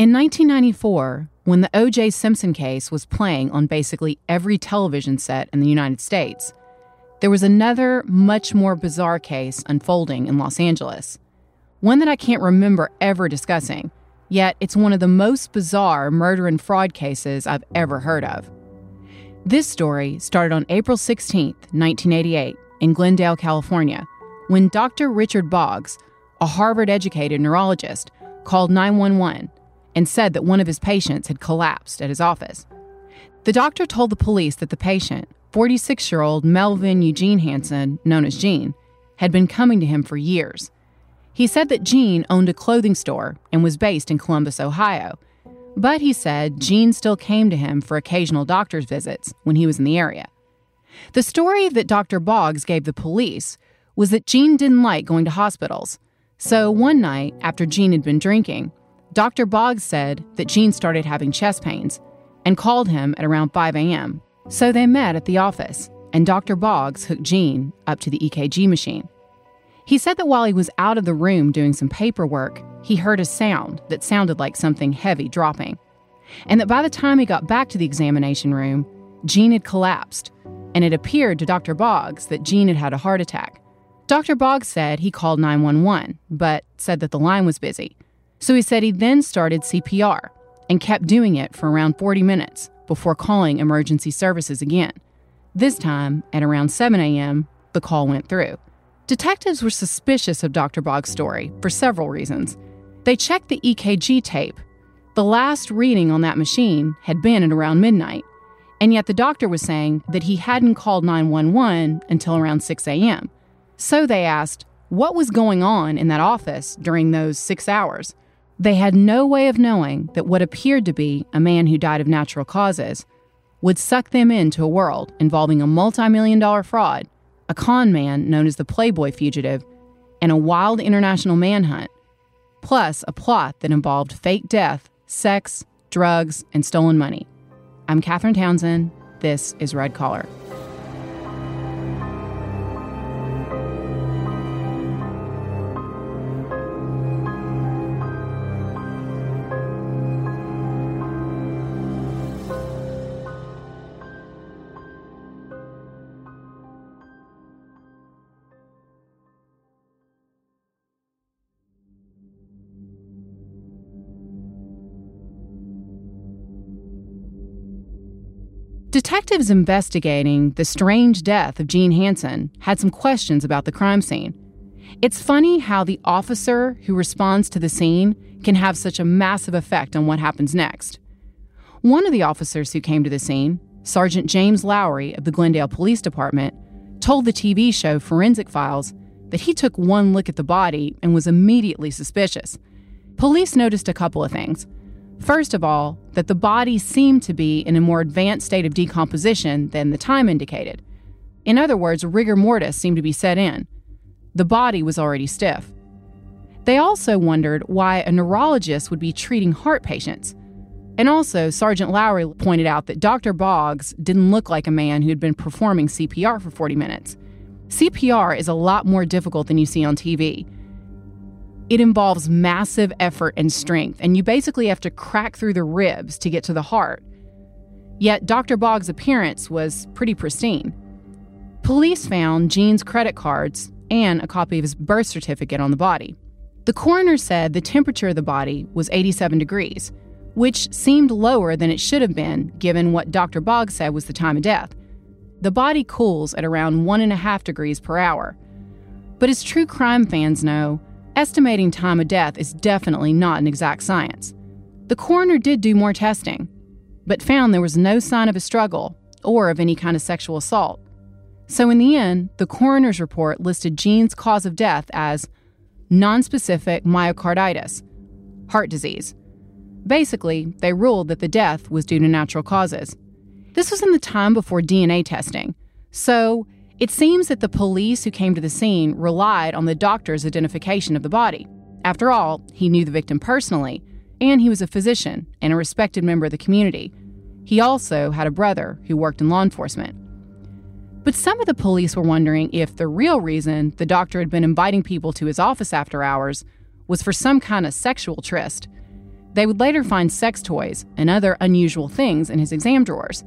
In 1994, when the O.J. Simpson case was playing on basically every television set in the United States, there was another, much more bizarre case unfolding in Los Angeles. One that I can't remember ever discussing, yet it's one of the most bizarre murder and fraud cases I've ever heard of. This story started on April 16, 1988, in Glendale, California, when Dr. Richard Boggs, a Harvard educated neurologist, called 911 and said that one of his patients had collapsed at his office. The doctor told the police that the patient, 46 year old Melvin Eugene Hansen, known as Gene, had been coming to him for years. He said that Gene owned a clothing store and was based in Columbus, Ohio. But he said Gene still came to him for occasional doctor's visits when he was in the area. The story that Dr. Boggs gave the police was that Gene didn't like going to hospitals. So one night, after Gene had been drinking, Dr. Boggs said that Gene started having chest pains and called him at around 5 a.m. So they met at the office, and Dr. Boggs hooked Gene up to the EKG machine. He said that while he was out of the room doing some paperwork, he heard a sound that sounded like something heavy dropping. And that by the time he got back to the examination room, Gene had collapsed, and it appeared to Dr. Boggs that Gene had had a heart attack. Dr. Boggs said he called 911, but said that the line was busy. So he said he then started CPR and kept doing it for around 40 minutes before calling emergency services again. This time, at around 7 a.m., the call went through. Detectives were suspicious of Dr. Boggs' story for several reasons. They checked the EKG tape. The last reading on that machine had been at around midnight, and yet the doctor was saying that he hadn't called 911 until around 6 a.m. So they asked, what was going on in that office during those six hours? They had no way of knowing that what appeared to be a man who died of natural causes would suck them into a world involving a multi million dollar fraud, a con man known as the Playboy Fugitive, and a wild international manhunt, plus a plot that involved fake death, sex, drugs, and stolen money. I'm Katherine Townsend. This is Red Collar. Detectives investigating the strange death of Gene Hansen had some questions about the crime scene. It's funny how the officer who responds to the scene can have such a massive effect on what happens next. One of the officers who came to the scene, Sergeant James Lowry of the Glendale Police Department, told the TV show Forensic Files that he took one look at the body and was immediately suspicious. Police noticed a couple of things. First of all, that the body seemed to be in a more advanced state of decomposition than the time indicated. In other words, rigor mortis seemed to be set in. The body was already stiff. They also wondered why a neurologist would be treating heart patients. And also, Sergeant Lowry pointed out that Dr. Boggs didn't look like a man who had been performing CPR for 40 minutes. CPR is a lot more difficult than you see on TV it involves massive effort and strength, and you basically have to crack through the ribs to get to the heart. Yet Dr. Boggs' appearance was pretty pristine. Police found Gene's credit cards and a copy of his birth certificate on the body. The coroner said the temperature of the body was 87 degrees, which seemed lower than it should have been given what Dr. Boggs said was the time of death. The body cools at around one and a half degrees per hour. But as true crime fans know, Estimating time of death is definitely not an exact science. The coroner did do more testing, but found there was no sign of a struggle or of any kind of sexual assault. So, in the end, the coroner's report listed Gene's cause of death as nonspecific myocarditis, heart disease. Basically, they ruled that the death was due to natural causes. This was in the time before DNA testing, so it seems that the police who came to the scene relied on the doctor's identification of the body. After all, he knew the victim personally, and he was a physician and a respected member of the community. He also had a brother who worked in law enforcement. But some of the police were wondering if the real reason the doctor had been inviting people to his office after hours was for some kind of sexual tryst. They would later find sex toys and other unusual things in his exam drawers.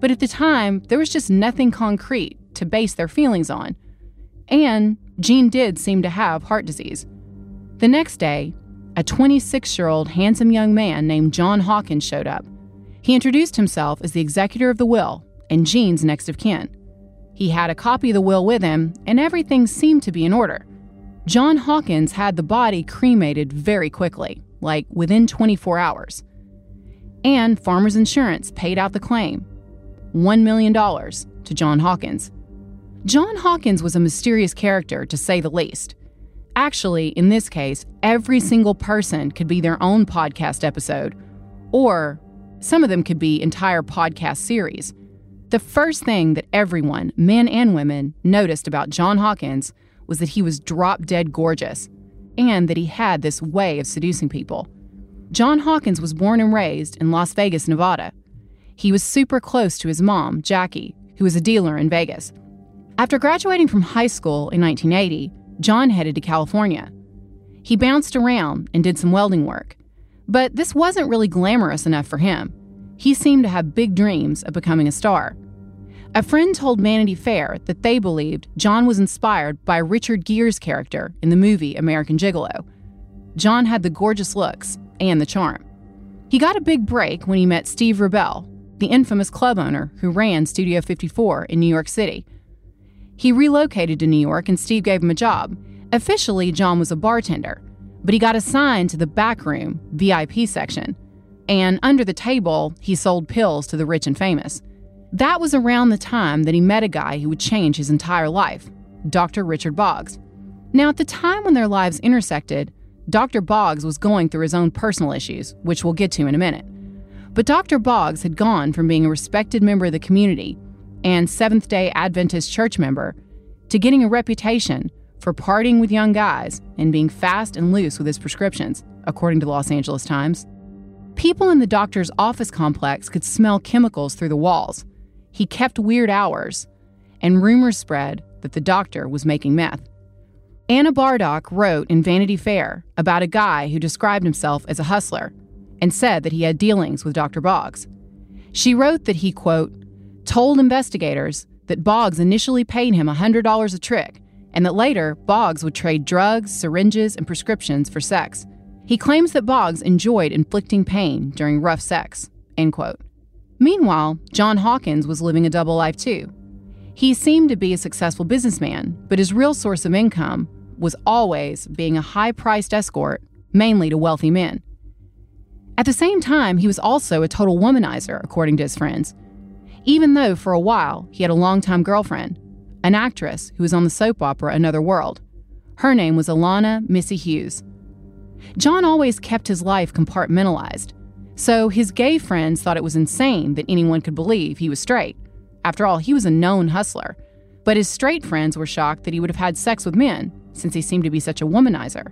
But at the time, there was just nothing concrete to base their feelings on. And Gene did seem to have heart disease. The next day, a 26 year old handsome young man named John Hawkins showed up. He introduced himself as the executor of the will and Gene's next of kin. He had a copy of the will with him, and everything seemed to be in order. John Hawkins had the body cremated very quickly, like within 24 hours. And Farmers Insurance paid out the claim $1 million to John Hawkins. John Hawkins was a mysterious character, to say the least. Actually, in this case, every single person could be their own podcast episode, or some of them could be entire podcast series. The first thing that everyone, men and women, noticed about John Hawkins was that he was drop dead gorgeous and that he had this way of seducing people. John Hawkins was born and raised in Las Vegas, Nevada. He was super close to his mom, Jackie, who was a dealer in Vegas. After graduating from high school in 1980, John headed to California. He bounced around and did some welding work. But this wasn't really glamorous enough for him. He seemed to have big dreams of becoming a star. A friend told Vanity Fair that they believed John was inspired by Richard Gere's character in the movie American Gigolo. John had the gorgeous looks and the charm. He got a big break when he met Steve Rubell, the infamous club owner who ran Studio 54 in New York City. He relocated to New York and Steve gave him a job. Officially, John was a bartender, but he got assigned to the back room, VIP section. And under the table, he sold pills to the rich and famous. That was around the time that he met a guy who would change his entire life Dr. Richard Boggs. Now, at the time when their lives intersected, Dr. Boggs was going through his own personal issues, which we'll get to in a minute. But Dr. Boggs had gone from being a respected member of the community and Seventh day Adventist church member to getting a reputation for partying with young guys and being fast and loose with his prescriptions, according to Los Angeles Times. People in the doctor's office complex could smell chemicals through the walls. He kept weird hours, and rumors spread that the doctor was making meth. Anna Bardach wrote in Vanity Fair about a guy who described himself as a hustler and said that he had dealings with Dr. Boggs. She wrote that he, quote, told investigators that Boggs initially paid him $100 a trick and that later Boggs would trade drugs, syringes, and prescriptions for sex. He claims that Boggs enjoyed inflicting pain during rough sex, end quote. Meanwhile, John Hawkins was living a double life too. He seemed to be a successful businessman, but his real source of income was always being a high priced escort, mainly to wealthy men. At the same time, he was also a total womanizer, according to his friends, even though for a while he had a longtime girlfriend, an actress who was on the soap opera Another World. Her name was Alana Missy Hughes. John always kept his life compartmentalized, so his gay friends thought it was insane that anyone could believe he was straight. After all, he was a known hustler. But his straight friends were shocked that he would have had sex with men, since he seemed to be such a womanizer.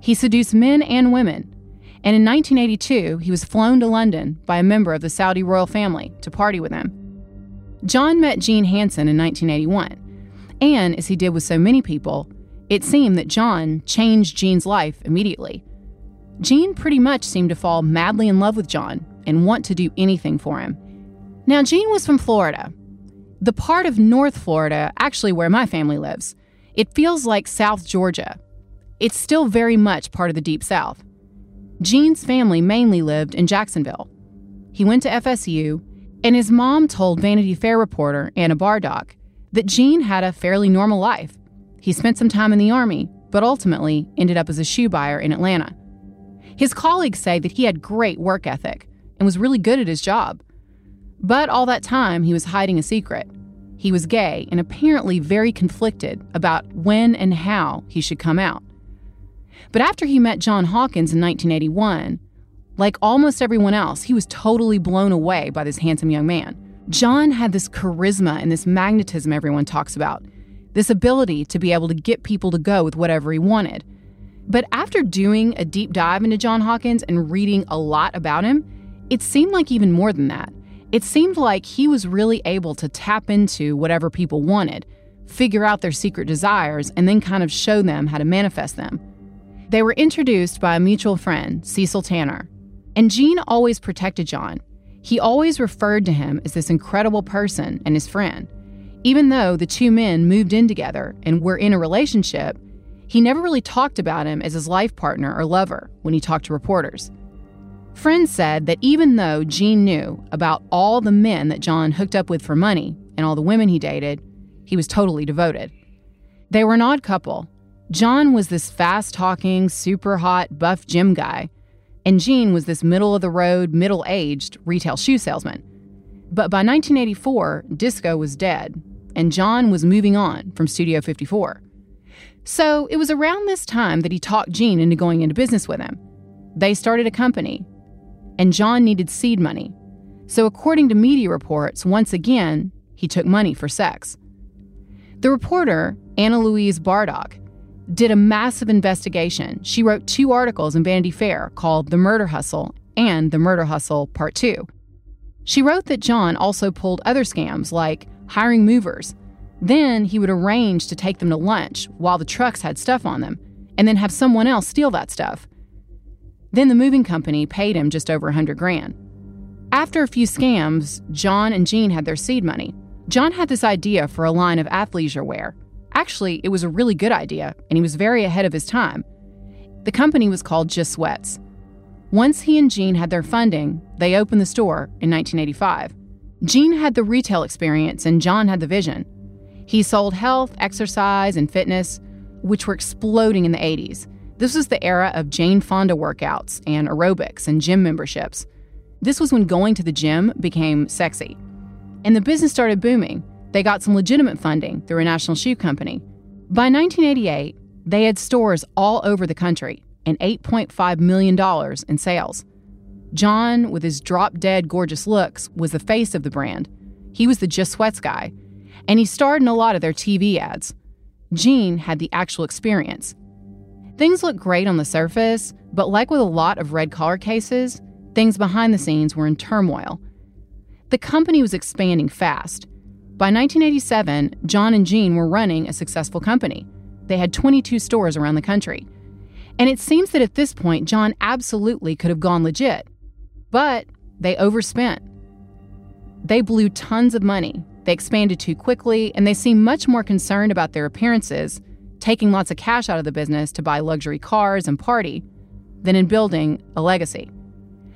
He seduced men and women, and in 1982, he was flown to London by a member of the Saudi royal family to party with him. John met Gene Hansen in 1981, and as he did with so many people, it seemed that John changed Gene's life immediately. Gene pretty much seemed to fall madly in love with John and want to do anything for him. Now, Gene was from Florida, the part of North Florida, actually where my family lives. It feels like South Georgia. It's still very much part of the Deep South. Gene's family mainly lived in Jacksonville. He went to FSU, and his mom told Vanity Fair reporter Anna Bardach that Gene had a fairly normal life. He spent some time in the Army, but ultimately ended up as a shoe buyer in Atlanta. His colleagues say that he had great work ethic and was really good at his job. But all that time, he was hiding a secret. He was gay and apparently very conflicted about when and how he should come out. But after he met John Hawkins in 1981, like almost everyone else, he was totally blown away by this handsome young man. John had this charisma and this magnetism everyone talks about, this ability to be able to get people to go with whatever he wanted. But after doing a deep dive into John Hawkins and reading a lot about him, it seemed like even more than that. It seemed like he was really able to tap into whatever people wanted, figure out their secret desires, and then kind of show them how to manifest them. They were introduced by a mutual friend, Cecil Tanner. And Gene always protected John. He always referred to him as this incredible person and his friend. Even though the two men moved in together and were in a relationship, he never really talked about him as his life partner or lover when he talked to reporters. Friends said that even though Gene knew about all the men that John hooked up with for money and all the women he dated, he was totally devoted. They were an odd couple. John was this fast talking, super hot, buff gym guy, and Gene was this middle of the road, middle aged retail shoe salesman. But by 1984, disco was dead, and John was moving on from Studio 54. So it was around this time that he talked Gene into going into business with him. They started a company, and John needed seed money. So, according to media reports, once again, he took money for sex. The reporter, Anna Louise Bardach, did a massive investigation. She wrote two articles in Vanity Fair called The Murder Hustle and The Murder Hustle Part 2. She wrote that John also pulled other scams like hiring movers. Then he would arrange to take them to lunch while the trucks had stuff on them, and then have someone else steal that stuff. Then the moving company paid him just over a 100 grand. After a few scams, John and Gene had their seed money. John had this idea for a line of athleisure wear. Actually, it was a really good idea, and he was very ahead of his time. The company was called Just Sweats. Once he and Gene had their funding, they opened the store in 1985. Gene had the retail experience and John had the vision. He sold health, exercise, and fitness, which were exploding in the 80s. This was the era of Jane Fonda workouts and aerobics and gym memberships. This was when going to the gym became sexy. And the business started booming. They got some legitimate funding through a national shoe company. By 1988, they had stores all over the country and $8.5 million in sales. John, with his drop dead gorgeous looks, was the face of the brand. He was the Just Sweats guy, and he starred in a lot of their TV ads. Gene had the actual experience. Things looked great on the surface, but like with a lot of red collar cases, things behind the scenes were in turmoil. The company was expanding fast. By 1987, John and Gene were running a successful company. They had 22 stores around the country. And it seems that at this point, John absolutely could have gone legit. But they overspent. They blew tons of money. They expanded too quickly, and they seemed much more concerned about their appearances taking lots of cash out of the business to buy luxury cars and party, than in building a legacy.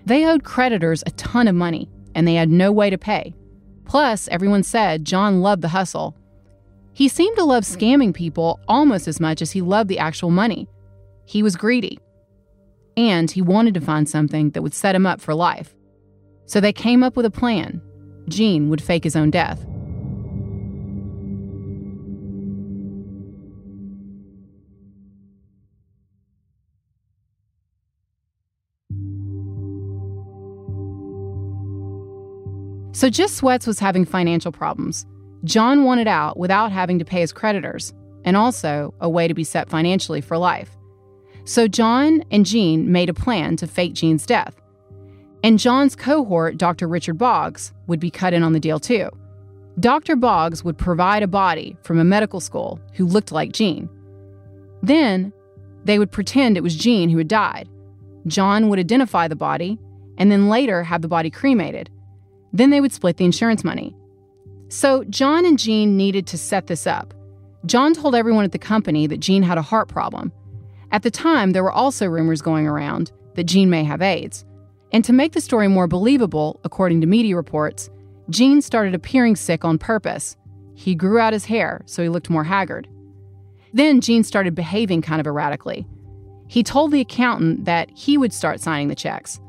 They owed creditors a ton of money, and they had no way to pay. Plus, everyone said John loved the hustle. He seemed to love scamming people almost as much as he loved the actual money. He was greedy. And he wanted to find something that would set him up for life. So they came up with a plan. Gene would fake his own death. So Just Sweats was having financial problems. John wanted out without having to pay his creditors, and also a way to be set financially for life. So John and Gene made a plan to fake Gene's death. And John's cohort, Dr. Richard Boggs, would be cut in on the deal too. Dr. Boggs would provide a body from a medical school who looked like Gene. Then they would pretend it was Gene who had died. John would identify the body and then later have the body cremated then they would split the insurance money. So John and Gene needed to set this up. John told everyone at the company that Gene had a heart problem. At the time, there were also rumors going around that Gene may have AIDS. And to make the story more believable, according to media reports, Gene started appearing sick on purpose. He grew out his hair so he looked more haggard. Then Gene started behaving kind of erratically. He told the accountant that he would start signing the checks.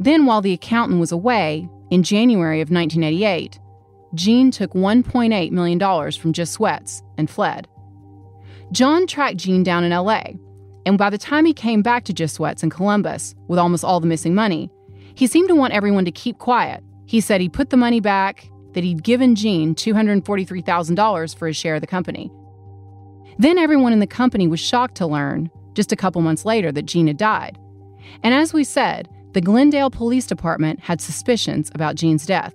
Then, while the accountant was away, in January of 1988, Gene took $1.8 million from Just Sweats and fled. John tracked Gene down in LA, and by the time he came back to Just Sweats in Columbus with almost all the missing money, he seemed to want everyone to keep quiet. He said he put the money back, that he'd given Gene $243,000 for his share of the company. Then everyone in the company was shocked to learn, just a couple months later, that Gene had died. And as we said, the Glendale Police Department had suspicions about Gene's death.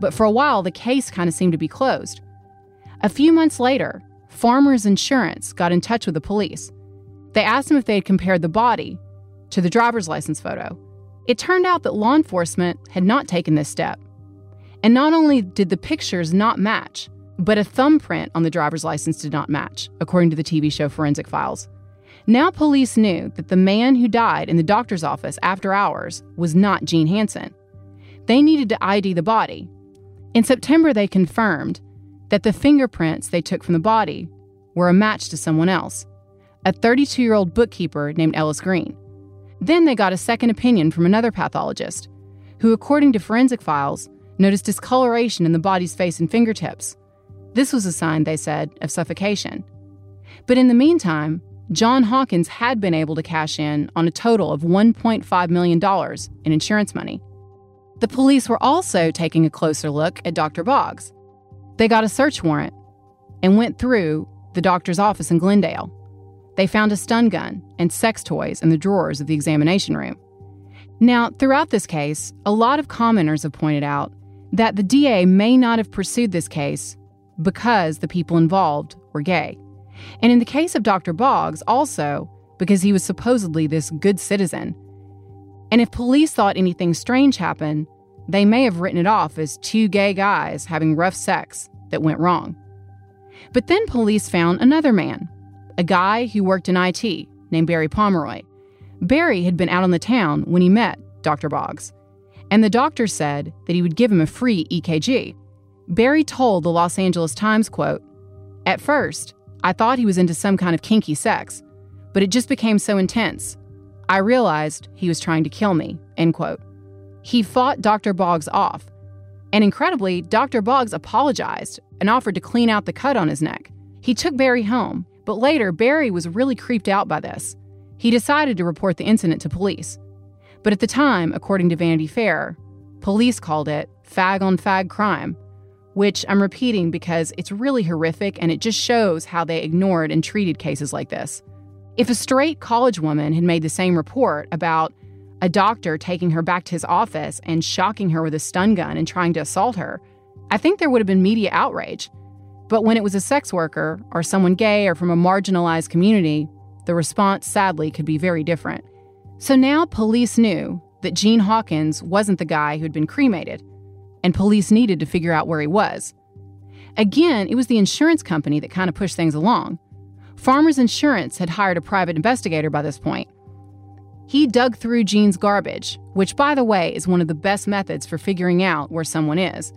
But for a while, the case kind of seemed to be closed. A few months later, Farmers Insurance got in touch with the police. They asked him if they had compared the body to the driver's license photo. It turned out that law enforcement had not taken this step. And not only did the pictures not match, but a thumbprint on the driver's license did not match, according to the TV show Forensic Files. Now, police knew that the man who died in the doctor's office after hours was not Gene Hansen. They needed to ID the body. In September, they confirmed that the fingerprints they took from the body were a match to someone else, a 32 year old bookkeeper named Ellis Green. Then they got a second opinion from another pathologist, who, according to forensic files, noticed discoloration in the body's face and fingertips. This was a sign, they said, of suffocation. But in the meantime, John Hawkins had been able to cash in on a total of $1.5 million in insurance money. The police were also taking a closer look at Dr. Boggs. They got a search warrant and went through the doctor's office in Glendale. They found a stun gun and sex toys in the drawers of the examination room. Now, throughout this case, a lot of commenters have pointed out that the DA may not have pursued this case because the people involved were gay. And in the case of Dr. Boggs, also because he was supposedly this good citizen. And if police thought anything strange happened, they may have written it off as two gay guys having rough sex that went wrong. But then police found another man, a guy who worked in IT named Barry Pomeroy. Barry had been out on the town when he met Dr. Boggs, and the doctor said that he would give him a free EKG. Barry told the Los Angeles Times, quote, At first, I thought he was into some kind of kinky sex, but it just became so intense. I realized he was trying to kill me, end quote. He fought Dr. Boggs off, and incredibly, Dr. Boggs apologized and offered to clean out the cut on his neck. He took Barry home, but later, Barry was really creeped out by this. He decided to report the incident to police. But at the time, according to Vanity Fair, police called it fag on fag crime which I'm repeating because it's really horrific and it just shows how they ignored and treated cases like this. If a straight college woman had made the same report about a doctor taking her back to his office and shocking her with a stun gun and trying to assault her, I think there would have been media outrage. But when it was a sex worker or someone gay or from a marginalized community, the response sadly could be very different. So now police knew that Gene Hawkins wasn't the guy who had been cremated and police needed to figure out where he was. Again, it was the insurance company that kind of pushed things along. Farmers Insurance had hired a private investigator by this point. He dug through Gene's garbage, which, by the way, is one of the best methods for figuring out where someone is.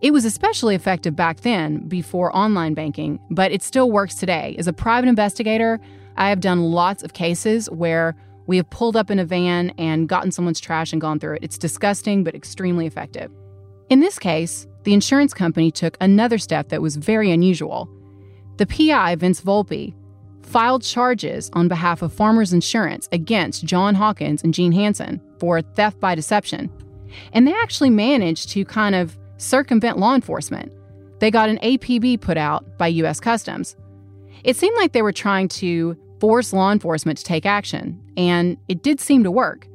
It was especially effective back then, before online banking, but it still works today. As a private investigator, I have done lots of cases where we have pulled up in a van and gotten someone's trash and gone through it. It's disgusting, but extremely effective. In this case, the insurance company took another step that was very unusual. The PI, Vince Volpe, filed charges on behalf of Farmers Insurance against John Hawkins and Gene Hansen for theft by deception. And they actually managed to kind of circumvent law enforcement. They got an APB put out by US Customs. It seemed like they were trying to force law enforcement to take action, and it did seem to work.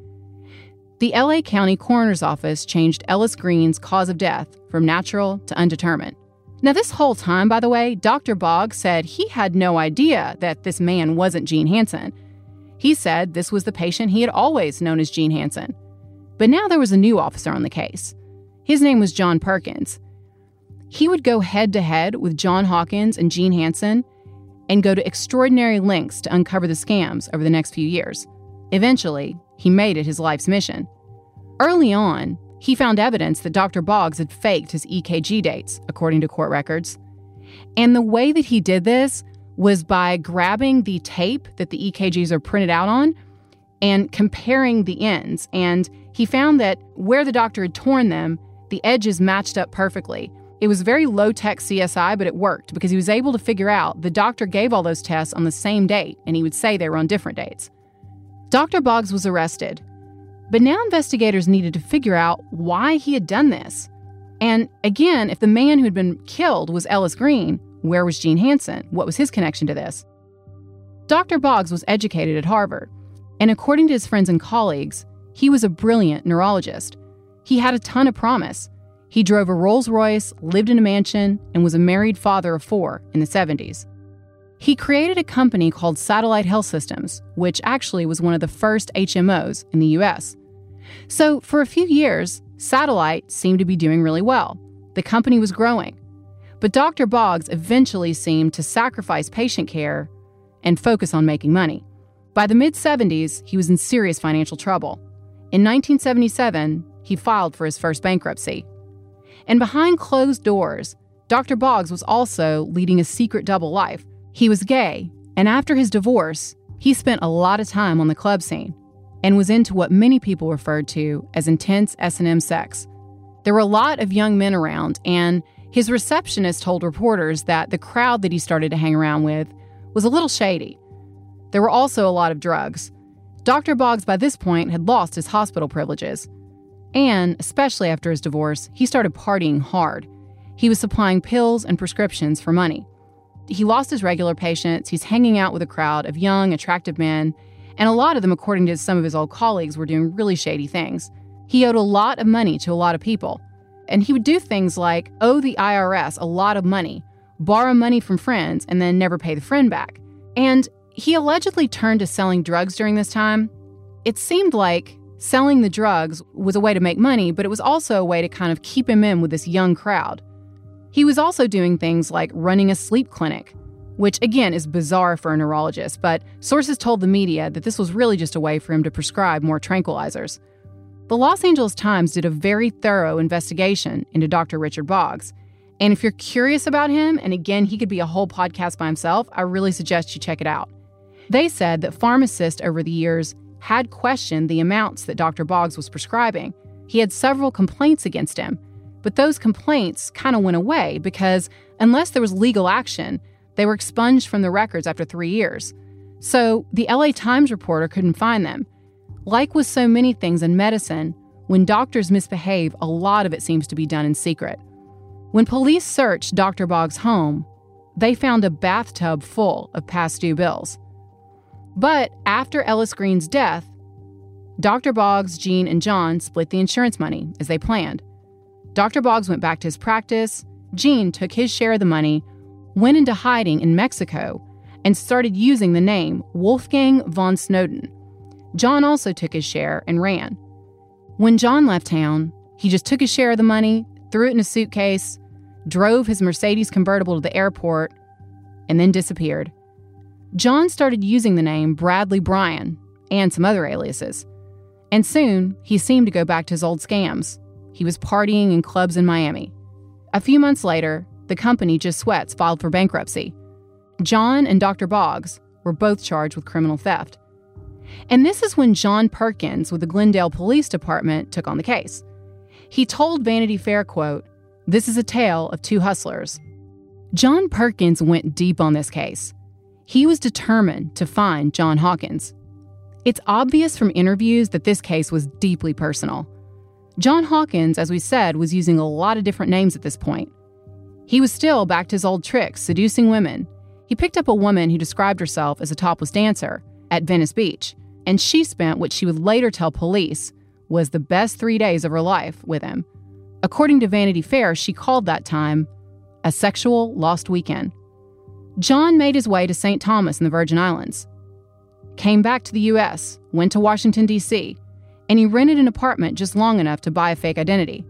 The LA County Coroner's Office changed Ellis Green's cause of death from natural to undetermined. Now, this whole time, by the way, Dr. Boggs said he had no idea that this man wasn't Gene Hansen. He said this was the patient he had always known as Gene Hansen. But now there was a new officer on the case. His name was John Perkins. He would go head to head with John Hawkins and Gene Hansen and go to extraordinary lengths to uncover the scams over the next few years. Eventually, he made it his life's mission. Early on, he found evidence that Dr. Boggs had faked his EKG dates, according to court records. And the way that he did this was by grabbing the tape that the EKGs are printed out on and comparing the ends. And he found that where the doctor had torn them, the edges matched up perfectly. It was very low tech CSI, but it worked because he was able to figure out the doctor gave all those tests on the same date, and he would say they were on different dates. Dr. Boggs was arrested, but now investigators needed to figure out why he had done this. And again, if the man who had been killed was Ellis Green, where was Gene Hansen? What was his connection to this? Dr. Boggs was educated at Harvard, and according to his friends and colleagues, he was a brilliant neurologist. He had a ton of promise. He drove a Rolls Royce, lived in a mansion, and was a married father of four in the 70s. He created a company called Satellite Health Systems, which actually was one of the first HMOs in the US. So, for a few years, Satellite seemed to be doing really well. The company was growing. But Dr. Boggs eventually seemed to sacrifice patient care and focus on making money. By the mid 70s, he was in serious financial trouble. In 1977, he filed for his first bankruptcy. And behind closed doors, Dr. Boggs was also leading a secret double life. He was gay, and after his divorce, he spent a lot of time on the club scene and was into what many people referred to as intense S&M sex. There were a lot of young men around, and his receptionist told reporters that the crowd that he started to hang around with was a little shady. There were also a lot of drugs. Dr. Boggs, by this point, had lost his hospital privileges. And, especially after his divorce, he started partying hard. He was supplying pills and prescriptions for money. He lost his regular patients. He's hanging out with a crowd of young, attractive men and a lot of them, according to some of his old colleagues, were doing really shady things. He owed a lot of money to a lot of people. And he would do things like owe the IRS a lot of money, borrow money from friends, and then never pay the friend back. And he allegedly turned to selling drugs during this time. It seemed like selling the drugs was a way to make money, but it was also a way to kind of keep him in with this young crowd. He was also doing things like running a sleep clinic, which again is bizarre for a neurologist, but sources told the media that this was really just a way for him to prescribe more tranquilizers. The Los Angeles Times did a very thorough investigation into Dr. Richard Boggs. And if you're curious about him, and again, he could be a whole podcast by himself, I really suggest you check it out. They said that pharmacists over the years had questioned the amounts that Dr. Boggs was prescribing. He had several complaints against him, but those complaints kind of went away because unless there was legal action, they were expunged from the records after three years. So the LA Times reporter couldn't find them. Like with so many things in medicine, when doctors misbehave, a lot of it seems to be done in secret. When police searched Dr. Boggs' home, they found a bathtub full of past due bills. But after Ellis Green's death, Dr. Boggs, Gene, and John split the insurance money as they planned. Dr. Boggs went back to his practice. Gene took his share of the money went into hiding in Mexico and started using the name Wolfgang von Snowden. John also took his share and ran. When John left town, he just took his share of the money, threw it in a suitcase, drove his Mercedes convertible to the airport, and then disappeared. John started using the name Bradley Bryan and some other aliases. And soon, he seemed to go back to his old scams. He was partying in clubs in Miami. A few months later, the company Just Sweats filed for bankruptcy. John and Dr. Boggs were both charged with criminal theft. And this is when John Perkins with the Glendale Police Department took on the case. He told Vanity Fair, quote, "This is a tale of two hustlers." John Perkins went deep on this case. He was determined to find John Hawkins. It's obvious from interviews that this case was deeply personal. John Hawkins, as we said, was using a lot of different names at this point. He was still back to his old tricks, seducing women. He picked up a woman who described herself as a topless dancer at Venice Beach, and she spent what she would later tell police was the best three days of her life with him. According to Vanity Fair, she called that time a sexual lost weekend. John made his way to St. Thomas in the Virgin Islands, came back to the US, went to Washington, D.C., and he rented an apartment just long enough to buy a fake identity.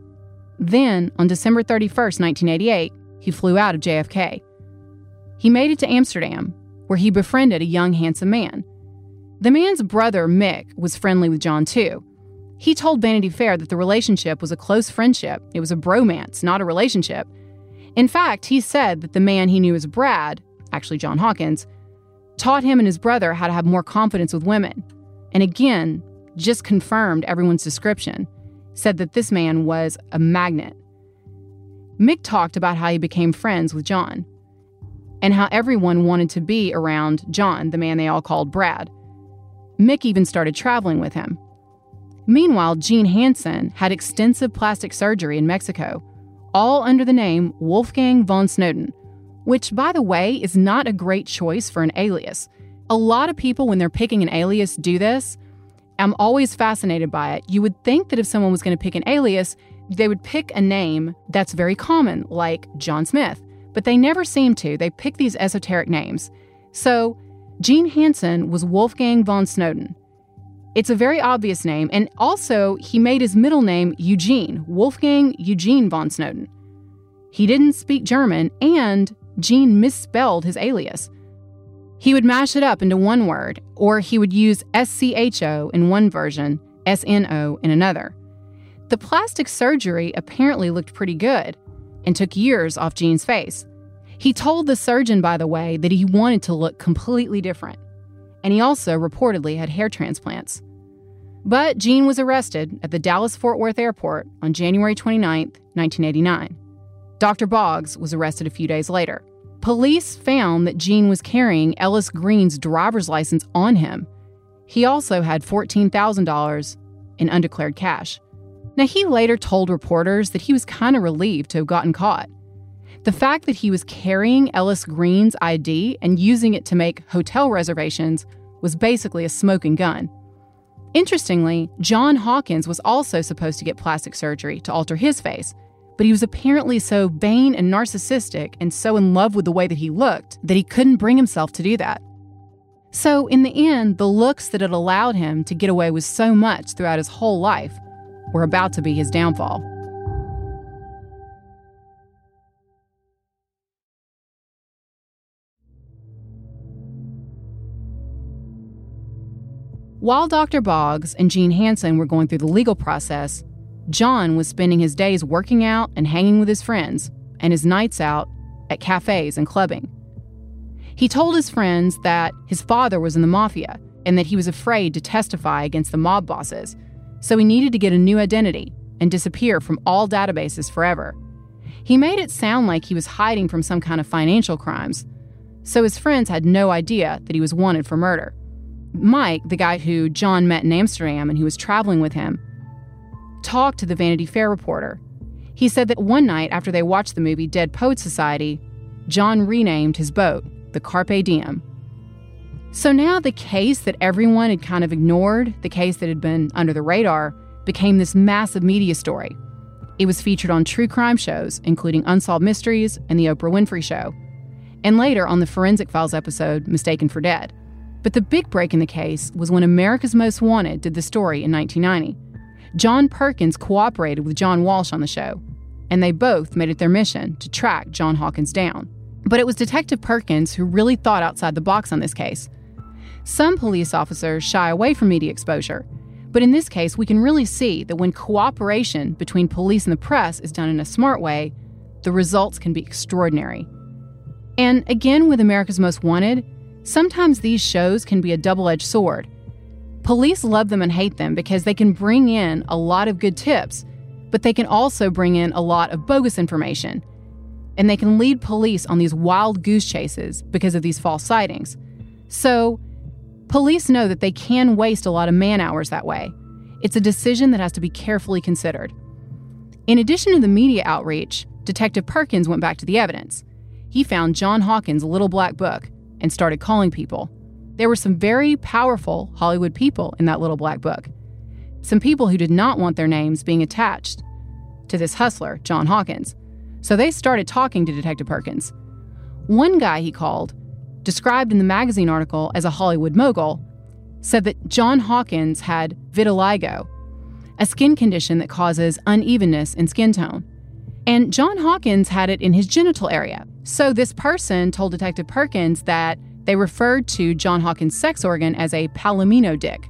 Then, on December 31st, 1988, he flew out of JFK. He made it to Amsterdam, where he befriended a young, handsome man. The man's brother, Mick, was friendly with John too. He told Vanity Fair that the relationship was a close friendship, it was a bromance, not a relationship. In fact, he said that the man he knew as Brad, actually John Hawkins, taught him and his brother how to have more confidence with women. And again, just confirmed everyone's description, said that this man was a magnet. Mick talked about how he became friends with John and how everyone wanted to be around John, the man they all called Brad. Mick even started traveling with him. Meanwhile, Gene Hansen had extensive plastic surgery in Mexico, all under the name Wolfgang von Snowden, which, by the way, is not a great choice for an alias. A lot of people, when they're picking an alias, do this. I'm always fascinated by it. You would think that if someone was going to pick an alias, they would pick a name that's very common, like John Smith, but they never seem to. They pick these esoteric names. So, Gene Hansen was Wolfgang von Snowden. It's a very obvious name, and also he made his middle name Eugene, Wolfgang Eugene von Snowden. He didn't speak German, and Gene misspelled his alias. He would mash it up into one word, or he would use SCHO in one version, SNO in another. The plastic surgery apparently looked pretty good and took years off Gene's face. He told the surgeon, by the way, that he wanted to look completely different, and he also reportedly had hair transplants. But Gene was arrested at the Dallas Fort Worth airport on January 29, 1989. Dr. Boggs was arrested a few days later. Police found that Gene was carrying Ellis Green's driver's license on him. He also had $14,000 in undeclared cash. Now, he later told reporters that he was kind of relieved to have gotten caught. The fact that he was carrying Ellis Green's ID and using it to make hotel reservations was basically a smoking gun. Interestingly, John Hawkins was also supposed to get plastic surgery to alter his face, but he was apparently so vain and narcissistic and so in love with the way that he looked that he couldn't bring himself to do that. So, in the end, the looks that had allowed him to get away with so much throughout his whole life were about to be his downfall. While Dr. Boggs and Gene Hansen were going through the legal process, John was spending his days working out and hanging with his friends, and his nights out at cafes and clubbing. He told his friends that his father was in the mafia and that he was afraid to testify against the mob bosses, so he needed to get a new identity and disappear from all databases forever. He made it sound like he was hiding from some kind of financial crimes, so his friends had no idea that he was wanted for murder. Mike, the guy who John met in Amsterdam and who was traveling with him, talked to the Vanity Fair reporter. He said that one night after they watched the movie Dead Poet Society, John renamed his boat the Carpe Diem. So now the case that everyone had kind of ignored, the case that had been under the radar, became this massive media story. It was featured on true crime shows, including Unsolved Mysteries and The Oprah Winfrey Show, and later on the Forensic Files episode Mistaken for Dead. But the big break in the case was when America's Most Wanted did the story in 1990. John Perkins cooperated with John Walsh on the show, and they both made it their mission to track John Hawkins down. But it was Detective Perkins who really thought outside the box on this case. Some police officers shy away from media exposure, but in this case, we can really see that when cooperation between police and the press is done in a smart way, the results can be extraordinary. And again, with America's Most Wanted, sometimes these shows can be a double edged sword. Police love them and hate them because they can bring in a lot of good tips, but they can also bring in a lot of bogus information. And they can lead police on these wild goose chases because of these false sightings. So, police know that they can waste a lot of man hours that way. It's a decision that has to be carefully considered. In addition to the media outreach, Detective Perkins went back to the evidence. He found John Hawkins' little black book and started calling people. There were some very powerful Hollywood people in that little black book. Some people who did not want their names being attached to this hustler, John Hawkins. So they started talking to Detective Perkins. One guy he called, described in the magazine article as a Hollywood mogul, said that John Hawkins had vitiligo, a skin condition that causes unevenness in skin tone. And John Hawkins had it in his genital area. So this person told Detective Perkins that they referred to John Hawkins' sex organ as a palomino dick.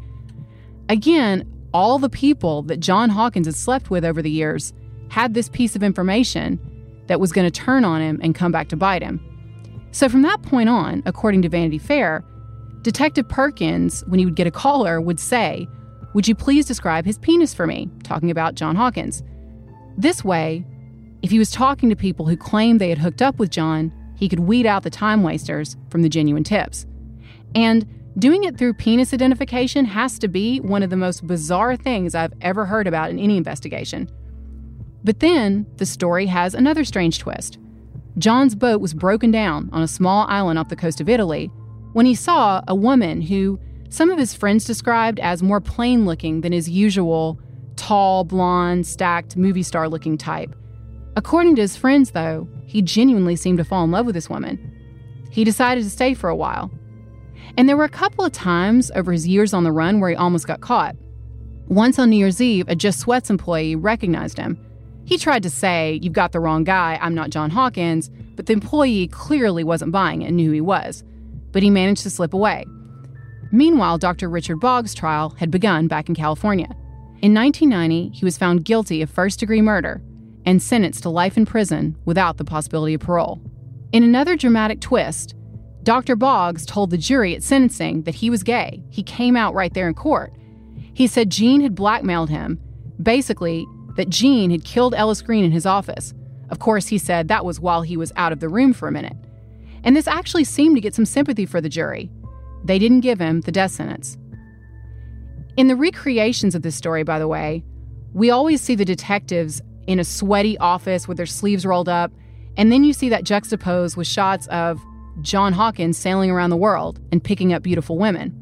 Again, all the people that John Hawkins had slept with over the years had this piece of information that was going to turn on him and come back to bite him. So from that point on, according to Vanity Fair, Detective Perkins, when he would get a caller, would say, Would you please describe his penis for me? talking about John Hawkins. This way, if he was talking to people who claimed they had hooked up with John, he could weed out the time wasters from the genuine tips. And doing it through penis identification has to be one of the most bizarre things I've ever heard about in any investigation. But then the story has another strange twist. John's boat was broken down on a small island off the coast of Italy when he saw a woman who some of his friends described as more plain looking than his usual tall, blonde, stacked, movie star looking type. According to his friends, though, he genuinely seemed to fall in love with this woman. He decided to stay for a while. And there were a couple of times over his years on the run where he almost got caught. Once on New Year's Eve, a Just Sweats employee recognized him. He tried to say, You've got the wrong guy, I'm not John Hawkins, but the employee clearly wasn't buying it and knew who he was. But he managed to slip away. Meanwhile, Dr. Richard Boggs' trial had begun back in California. In 1990, he was found guilty of first degree murder and sentenced to life in prison without the possibility of parole. In another dramatic twist, Dr. Boggs told the jury at sentencing that he was gay. He came out right there in court. He said Gene had blackmailed him, basically, that Gene had killed Ellis Green in his office. Of course, he said that was while he was out of the room for a minute. And this actually seemed to get some sympathy for the jury. They didn't give him the death sentence. In the recreations of this story, by the way, we always see the detectives in a sweaty office with their sleeves rolled up, and then you see that juxtaposed with shots of John Hawkins sailing around the world and picking up beautiful women.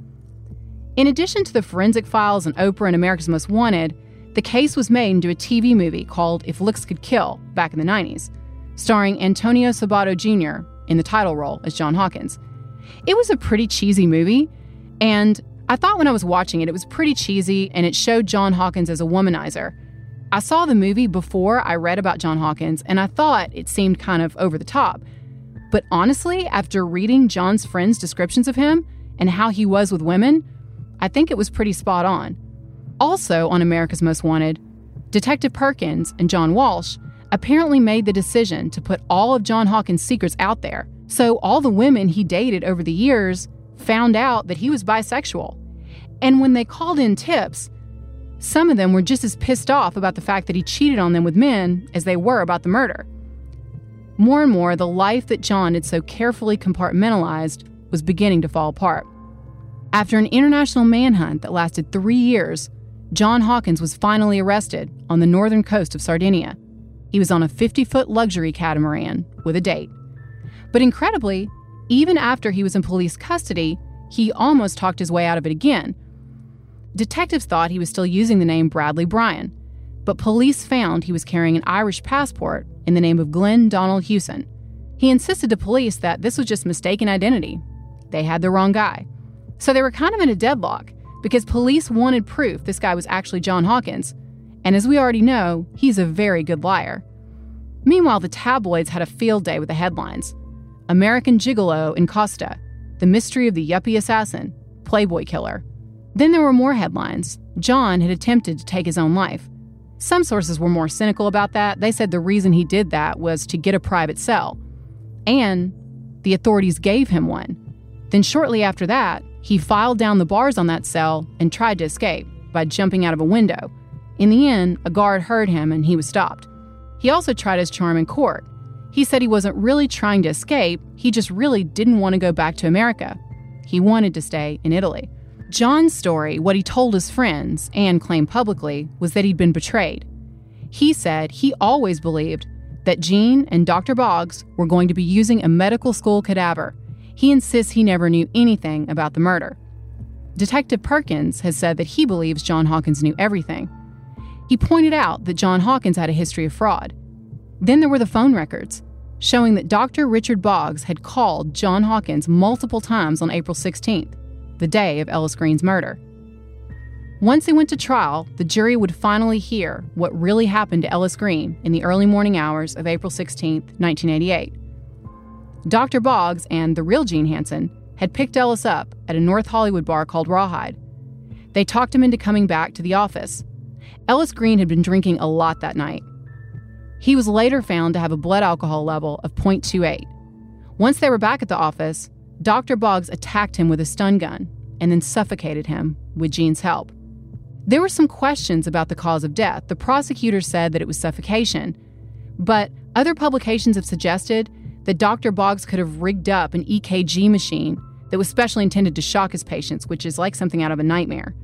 In addition to the forensic files and Oprah and America's Most Wanted, the case was made into a TV movie called If Looks Could Kill back in the 90s, starring Antonio Sabato Jr. in the title role as John Hawkins. It was a pretty cheesy movie, and I thought when I was watching it, it was pretty cheesy and it showed John Hawkins as a womanizer. I saw the movie before I read about John Hawkins, and I thought it seemed kind of over the top. But honestly, after reading John's friends' descriptions of him and how he was with women, I think it was pretty spot on. Also, on America's Most Wanted, Detective Perkins and John Walsh apparently made the decision to put all of John Hawkins' secrets out there. So, all the women he dated over the years found out that he was bisexual. And when they called in tips, some of them were just as pissed off about the fact that he cheated on them with men as they were about the murder. More and more, the life that John had so carefully compartmentalized was beginning to fall apart. After an international manhunt that lasted three years, John Hawkins was finally arrested on the northern coast of Sardinia. He was on a 50 foot luxury catamaran with a date. But incredibly, even after he was in police custody, he almost talked his way out of it again. Detectives thought he was still using the name Bradley Bryan, but police found he was carrying an Irish passport in the name of Glenn Donald Hewson. He insisted to police that this was just mistaken identity. They had the wrong guy. So they were kind of in a deadlock because police wanted proof this guy was actually John Hawkins. And as we already know, he's a very good liar. Meanwhile, the tabloids had a field day with the headlines American Gigolo in Costa, The Mystery of the Yuppie Assassin, Playboy Killer. Then there were more headlines. John had attempted to take his own life. Some sources were more cynical about that. They said the reason he did that was to get a private cell. And the authorities gave him one. Then, shortly after that, he filed down the bars on that cell and tried to escape by jumping out of a window. In the end, a guard heard him and he was stopped. He also tried his charm in court. He said he wasn't really trying to escape, he just really didn't want to go back to America. He wanted to stay in Italy. John's story, what he told his friends and claimed publicly, was that he'd been betrayed. He said he always believed that Gene and Dr. Boggs were going to be using a medical school cadaver. He insists he never knew anything about the murder. Detective Perkins has said that he believes John Hawkins knew everything. He pointed out that John Hawkins had a history of fraud. Then there were the phone records, showing that Dr. Richard Boggs had called John Hawkins multiple times on April 16th the day of Ellis Green's murder. Once they went to trial, the jury would finally hear what really happened to Ellis Green in the early morning hours of April 16, 1988. Dr. Boggs and the real Gene Hansen had picked Ellis up at a North Hollywood bar called Rawhide. They talked him into coming back to the office. Ellis Green had been drinking a lot that night. He was later found to have a blood alcohol level of 0.28. Once they were back at the office, Dr. Boggs attacked him with a stun gun and then suffocated him with Gene's help. There were some questions about the cause of death. The prosecutor said that it was suffocation, but other publications have suggested that Dr. Boggs could have rigged up an EKG machine that was specially intended to shock his patients, which is like something out of a nightmare.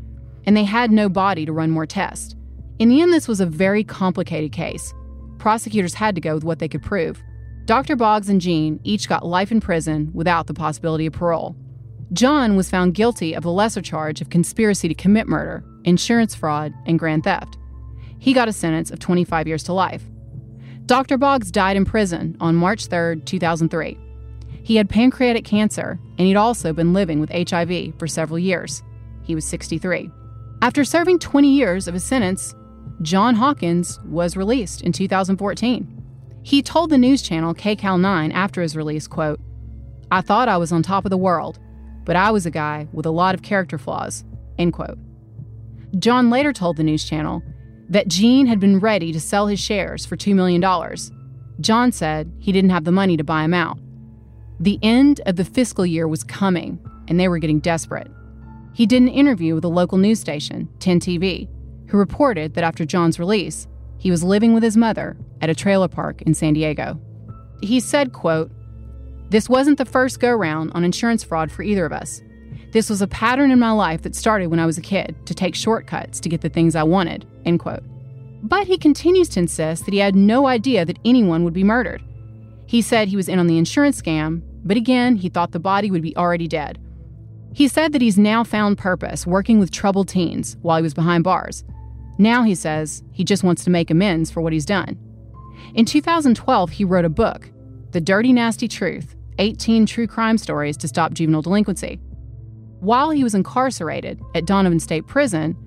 And they had no body to run more tests. In the end, this was a very complicated case. Prosecutors had to go with what they could prove. Dr. Boggs and Gene each got life in prison without the possibility of parole. John was found guilty of the lesser charge of conspiracy to commit murder, insurance fraud, and grand theft. He got a sentence of 25 years to life. Dr. Boggs died in prison on March 3, 2003. He had pancreatic cancer, and he'd also been living with HIV for several years. He was 63. After serving 20 years of his sentence, John Hawkins was released in 2014. He told the news channel KCAL 9 after his release, quote, I thought I was on top of the world, but I was a guy with a lot of character flaws, end quote. John later told the news channel that Gene had been ready to sell his shares for $2 million. John said he didn't have the money to buy him out. The end of the fiscal year was coming, and they were getting desperate. He did an interview with a local news station, 10 TV, who reported that after John's release, he was living with his mother at a trailer park in San Diego. He said, quote, This wasn't the first go round on insurance fraud for either of us. This was a pattern in my life that started when I was a kid to take shortcuts to get the things I wanted, end quote. But he continues to insist that he had no idea that anyone would be murdered. He said he was in on the insurance scam, but again, he thought the body would be already dead. He said that he's now found purpose working with troubled teens while he was behind bars. Now he says he just wants to make amends for what he's done. In 2012, he wrote a book, The Dirty Nasty Truth 18 True Crime Stories to Stop Juvenile Delinquency. While he was incarcerated at Donovan State Prison,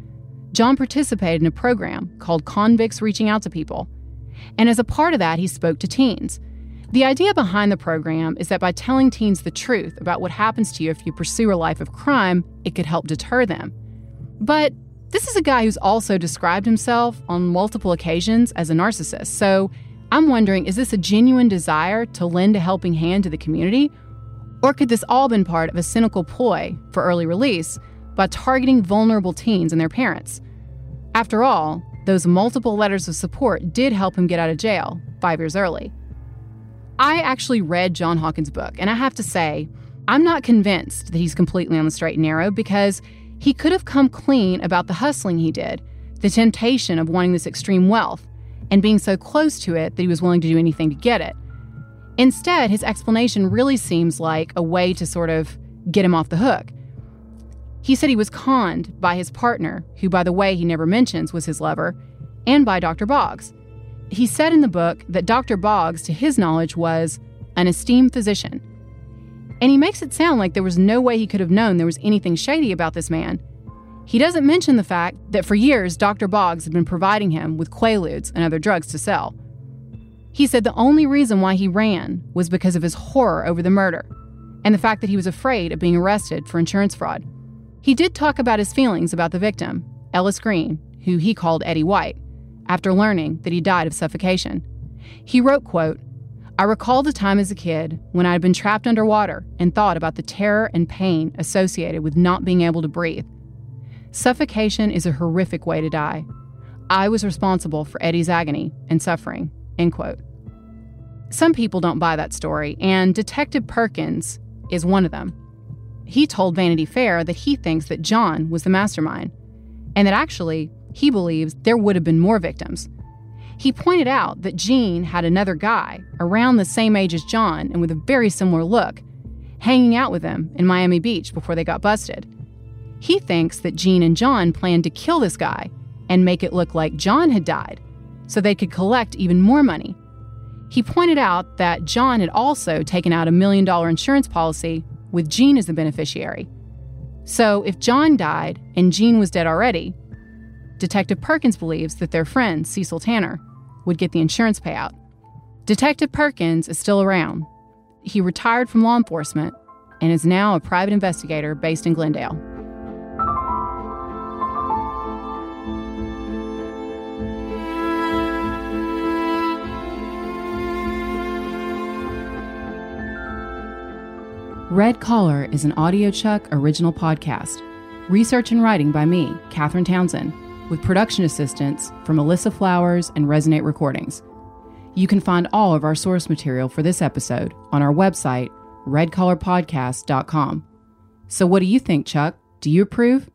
John participated in a program called Convicts Reaching Out to People. And as a part of that, he spoke to teens. The idea behind the program is that by telling teens the truth about what happens to you if you pursue a life of crime, it could help deter them. But this is a guy who's also described himself on multiple occasions as a narcissist. So I'm wondering is this a genuine desire to lend a helping hand to the community? Or could this all been part of a cynical ploy for early release by targeting vulnerable teens and their parents? After all, those multiple letters of support did help him get out of jail five years early. I actually read John Hawkins' book, and I have to say, I'm not convinced that he's completely on the straight and narrow because he could have come clean about the hustling he did, the temptation of wanting this extreme wealth, and being so close to it that he was willing to do anything to get it. Instead, his explanation really seems like a way to sort of get him off the hook. He said he was conned by his partner, who, by the way, he never mentions was his lover, and by Dr. Boggs. He said in the book that Dr. Boggs, to his knowledge, was an esteemed physician. And he makes it sound like there was no way he could have known there was anything shady about this man. He doesn't mention the fact that for years Dr. Boggs had been providing him with quaaludes and other drugs to sell. He said the only reason why he ran was because of his horror over the murder and the fact that he was afraid of being arrested for insurance fraud. He did talk about his feelings about the victim, Ellis Green, who he called Eddie White, after learning that he died of suffocation. He wrote, quote, I recall the time as a kid when I had been trapped underwater and thought about the terror and pain associated with not being able to breathe. Suffocation is a horrific way to die. I was responsible for Eddie's agony and suffering. End quote. Some people don't buy that story, and Detective Perkins is one of them. He told Vanity Fair that he thinks that John was the mastermind, and that actually he believes there would have been more victims. He pointed out that Gene had another guy around the same age as John and with a very similar look, hanging out with him in Miami Beach before they got busted. He thinks that Gene and John planned to kill this guy and make it look like John had died so they could collect even more money. He pointed out that John had also taken out a million dollar insurance policy with Gene as the beneficiary. So, if John died and Gene was dead already, Detective Perkins believes that their friend, Cecil Tanner, would get the insurance payout. Detective Perkins is still around. He retired from law enforcement and is now a private investigator based in Glendale. Red Collar is an audiochuck original podcast. Research and writing by me, Katherine Townsend, with production assistance from Alyssa Flowers and Resonate Recordings. You can find all of our source material for this episode on our website, redcollarpodcast.com. So, what do you think, Chuck? Do you approve?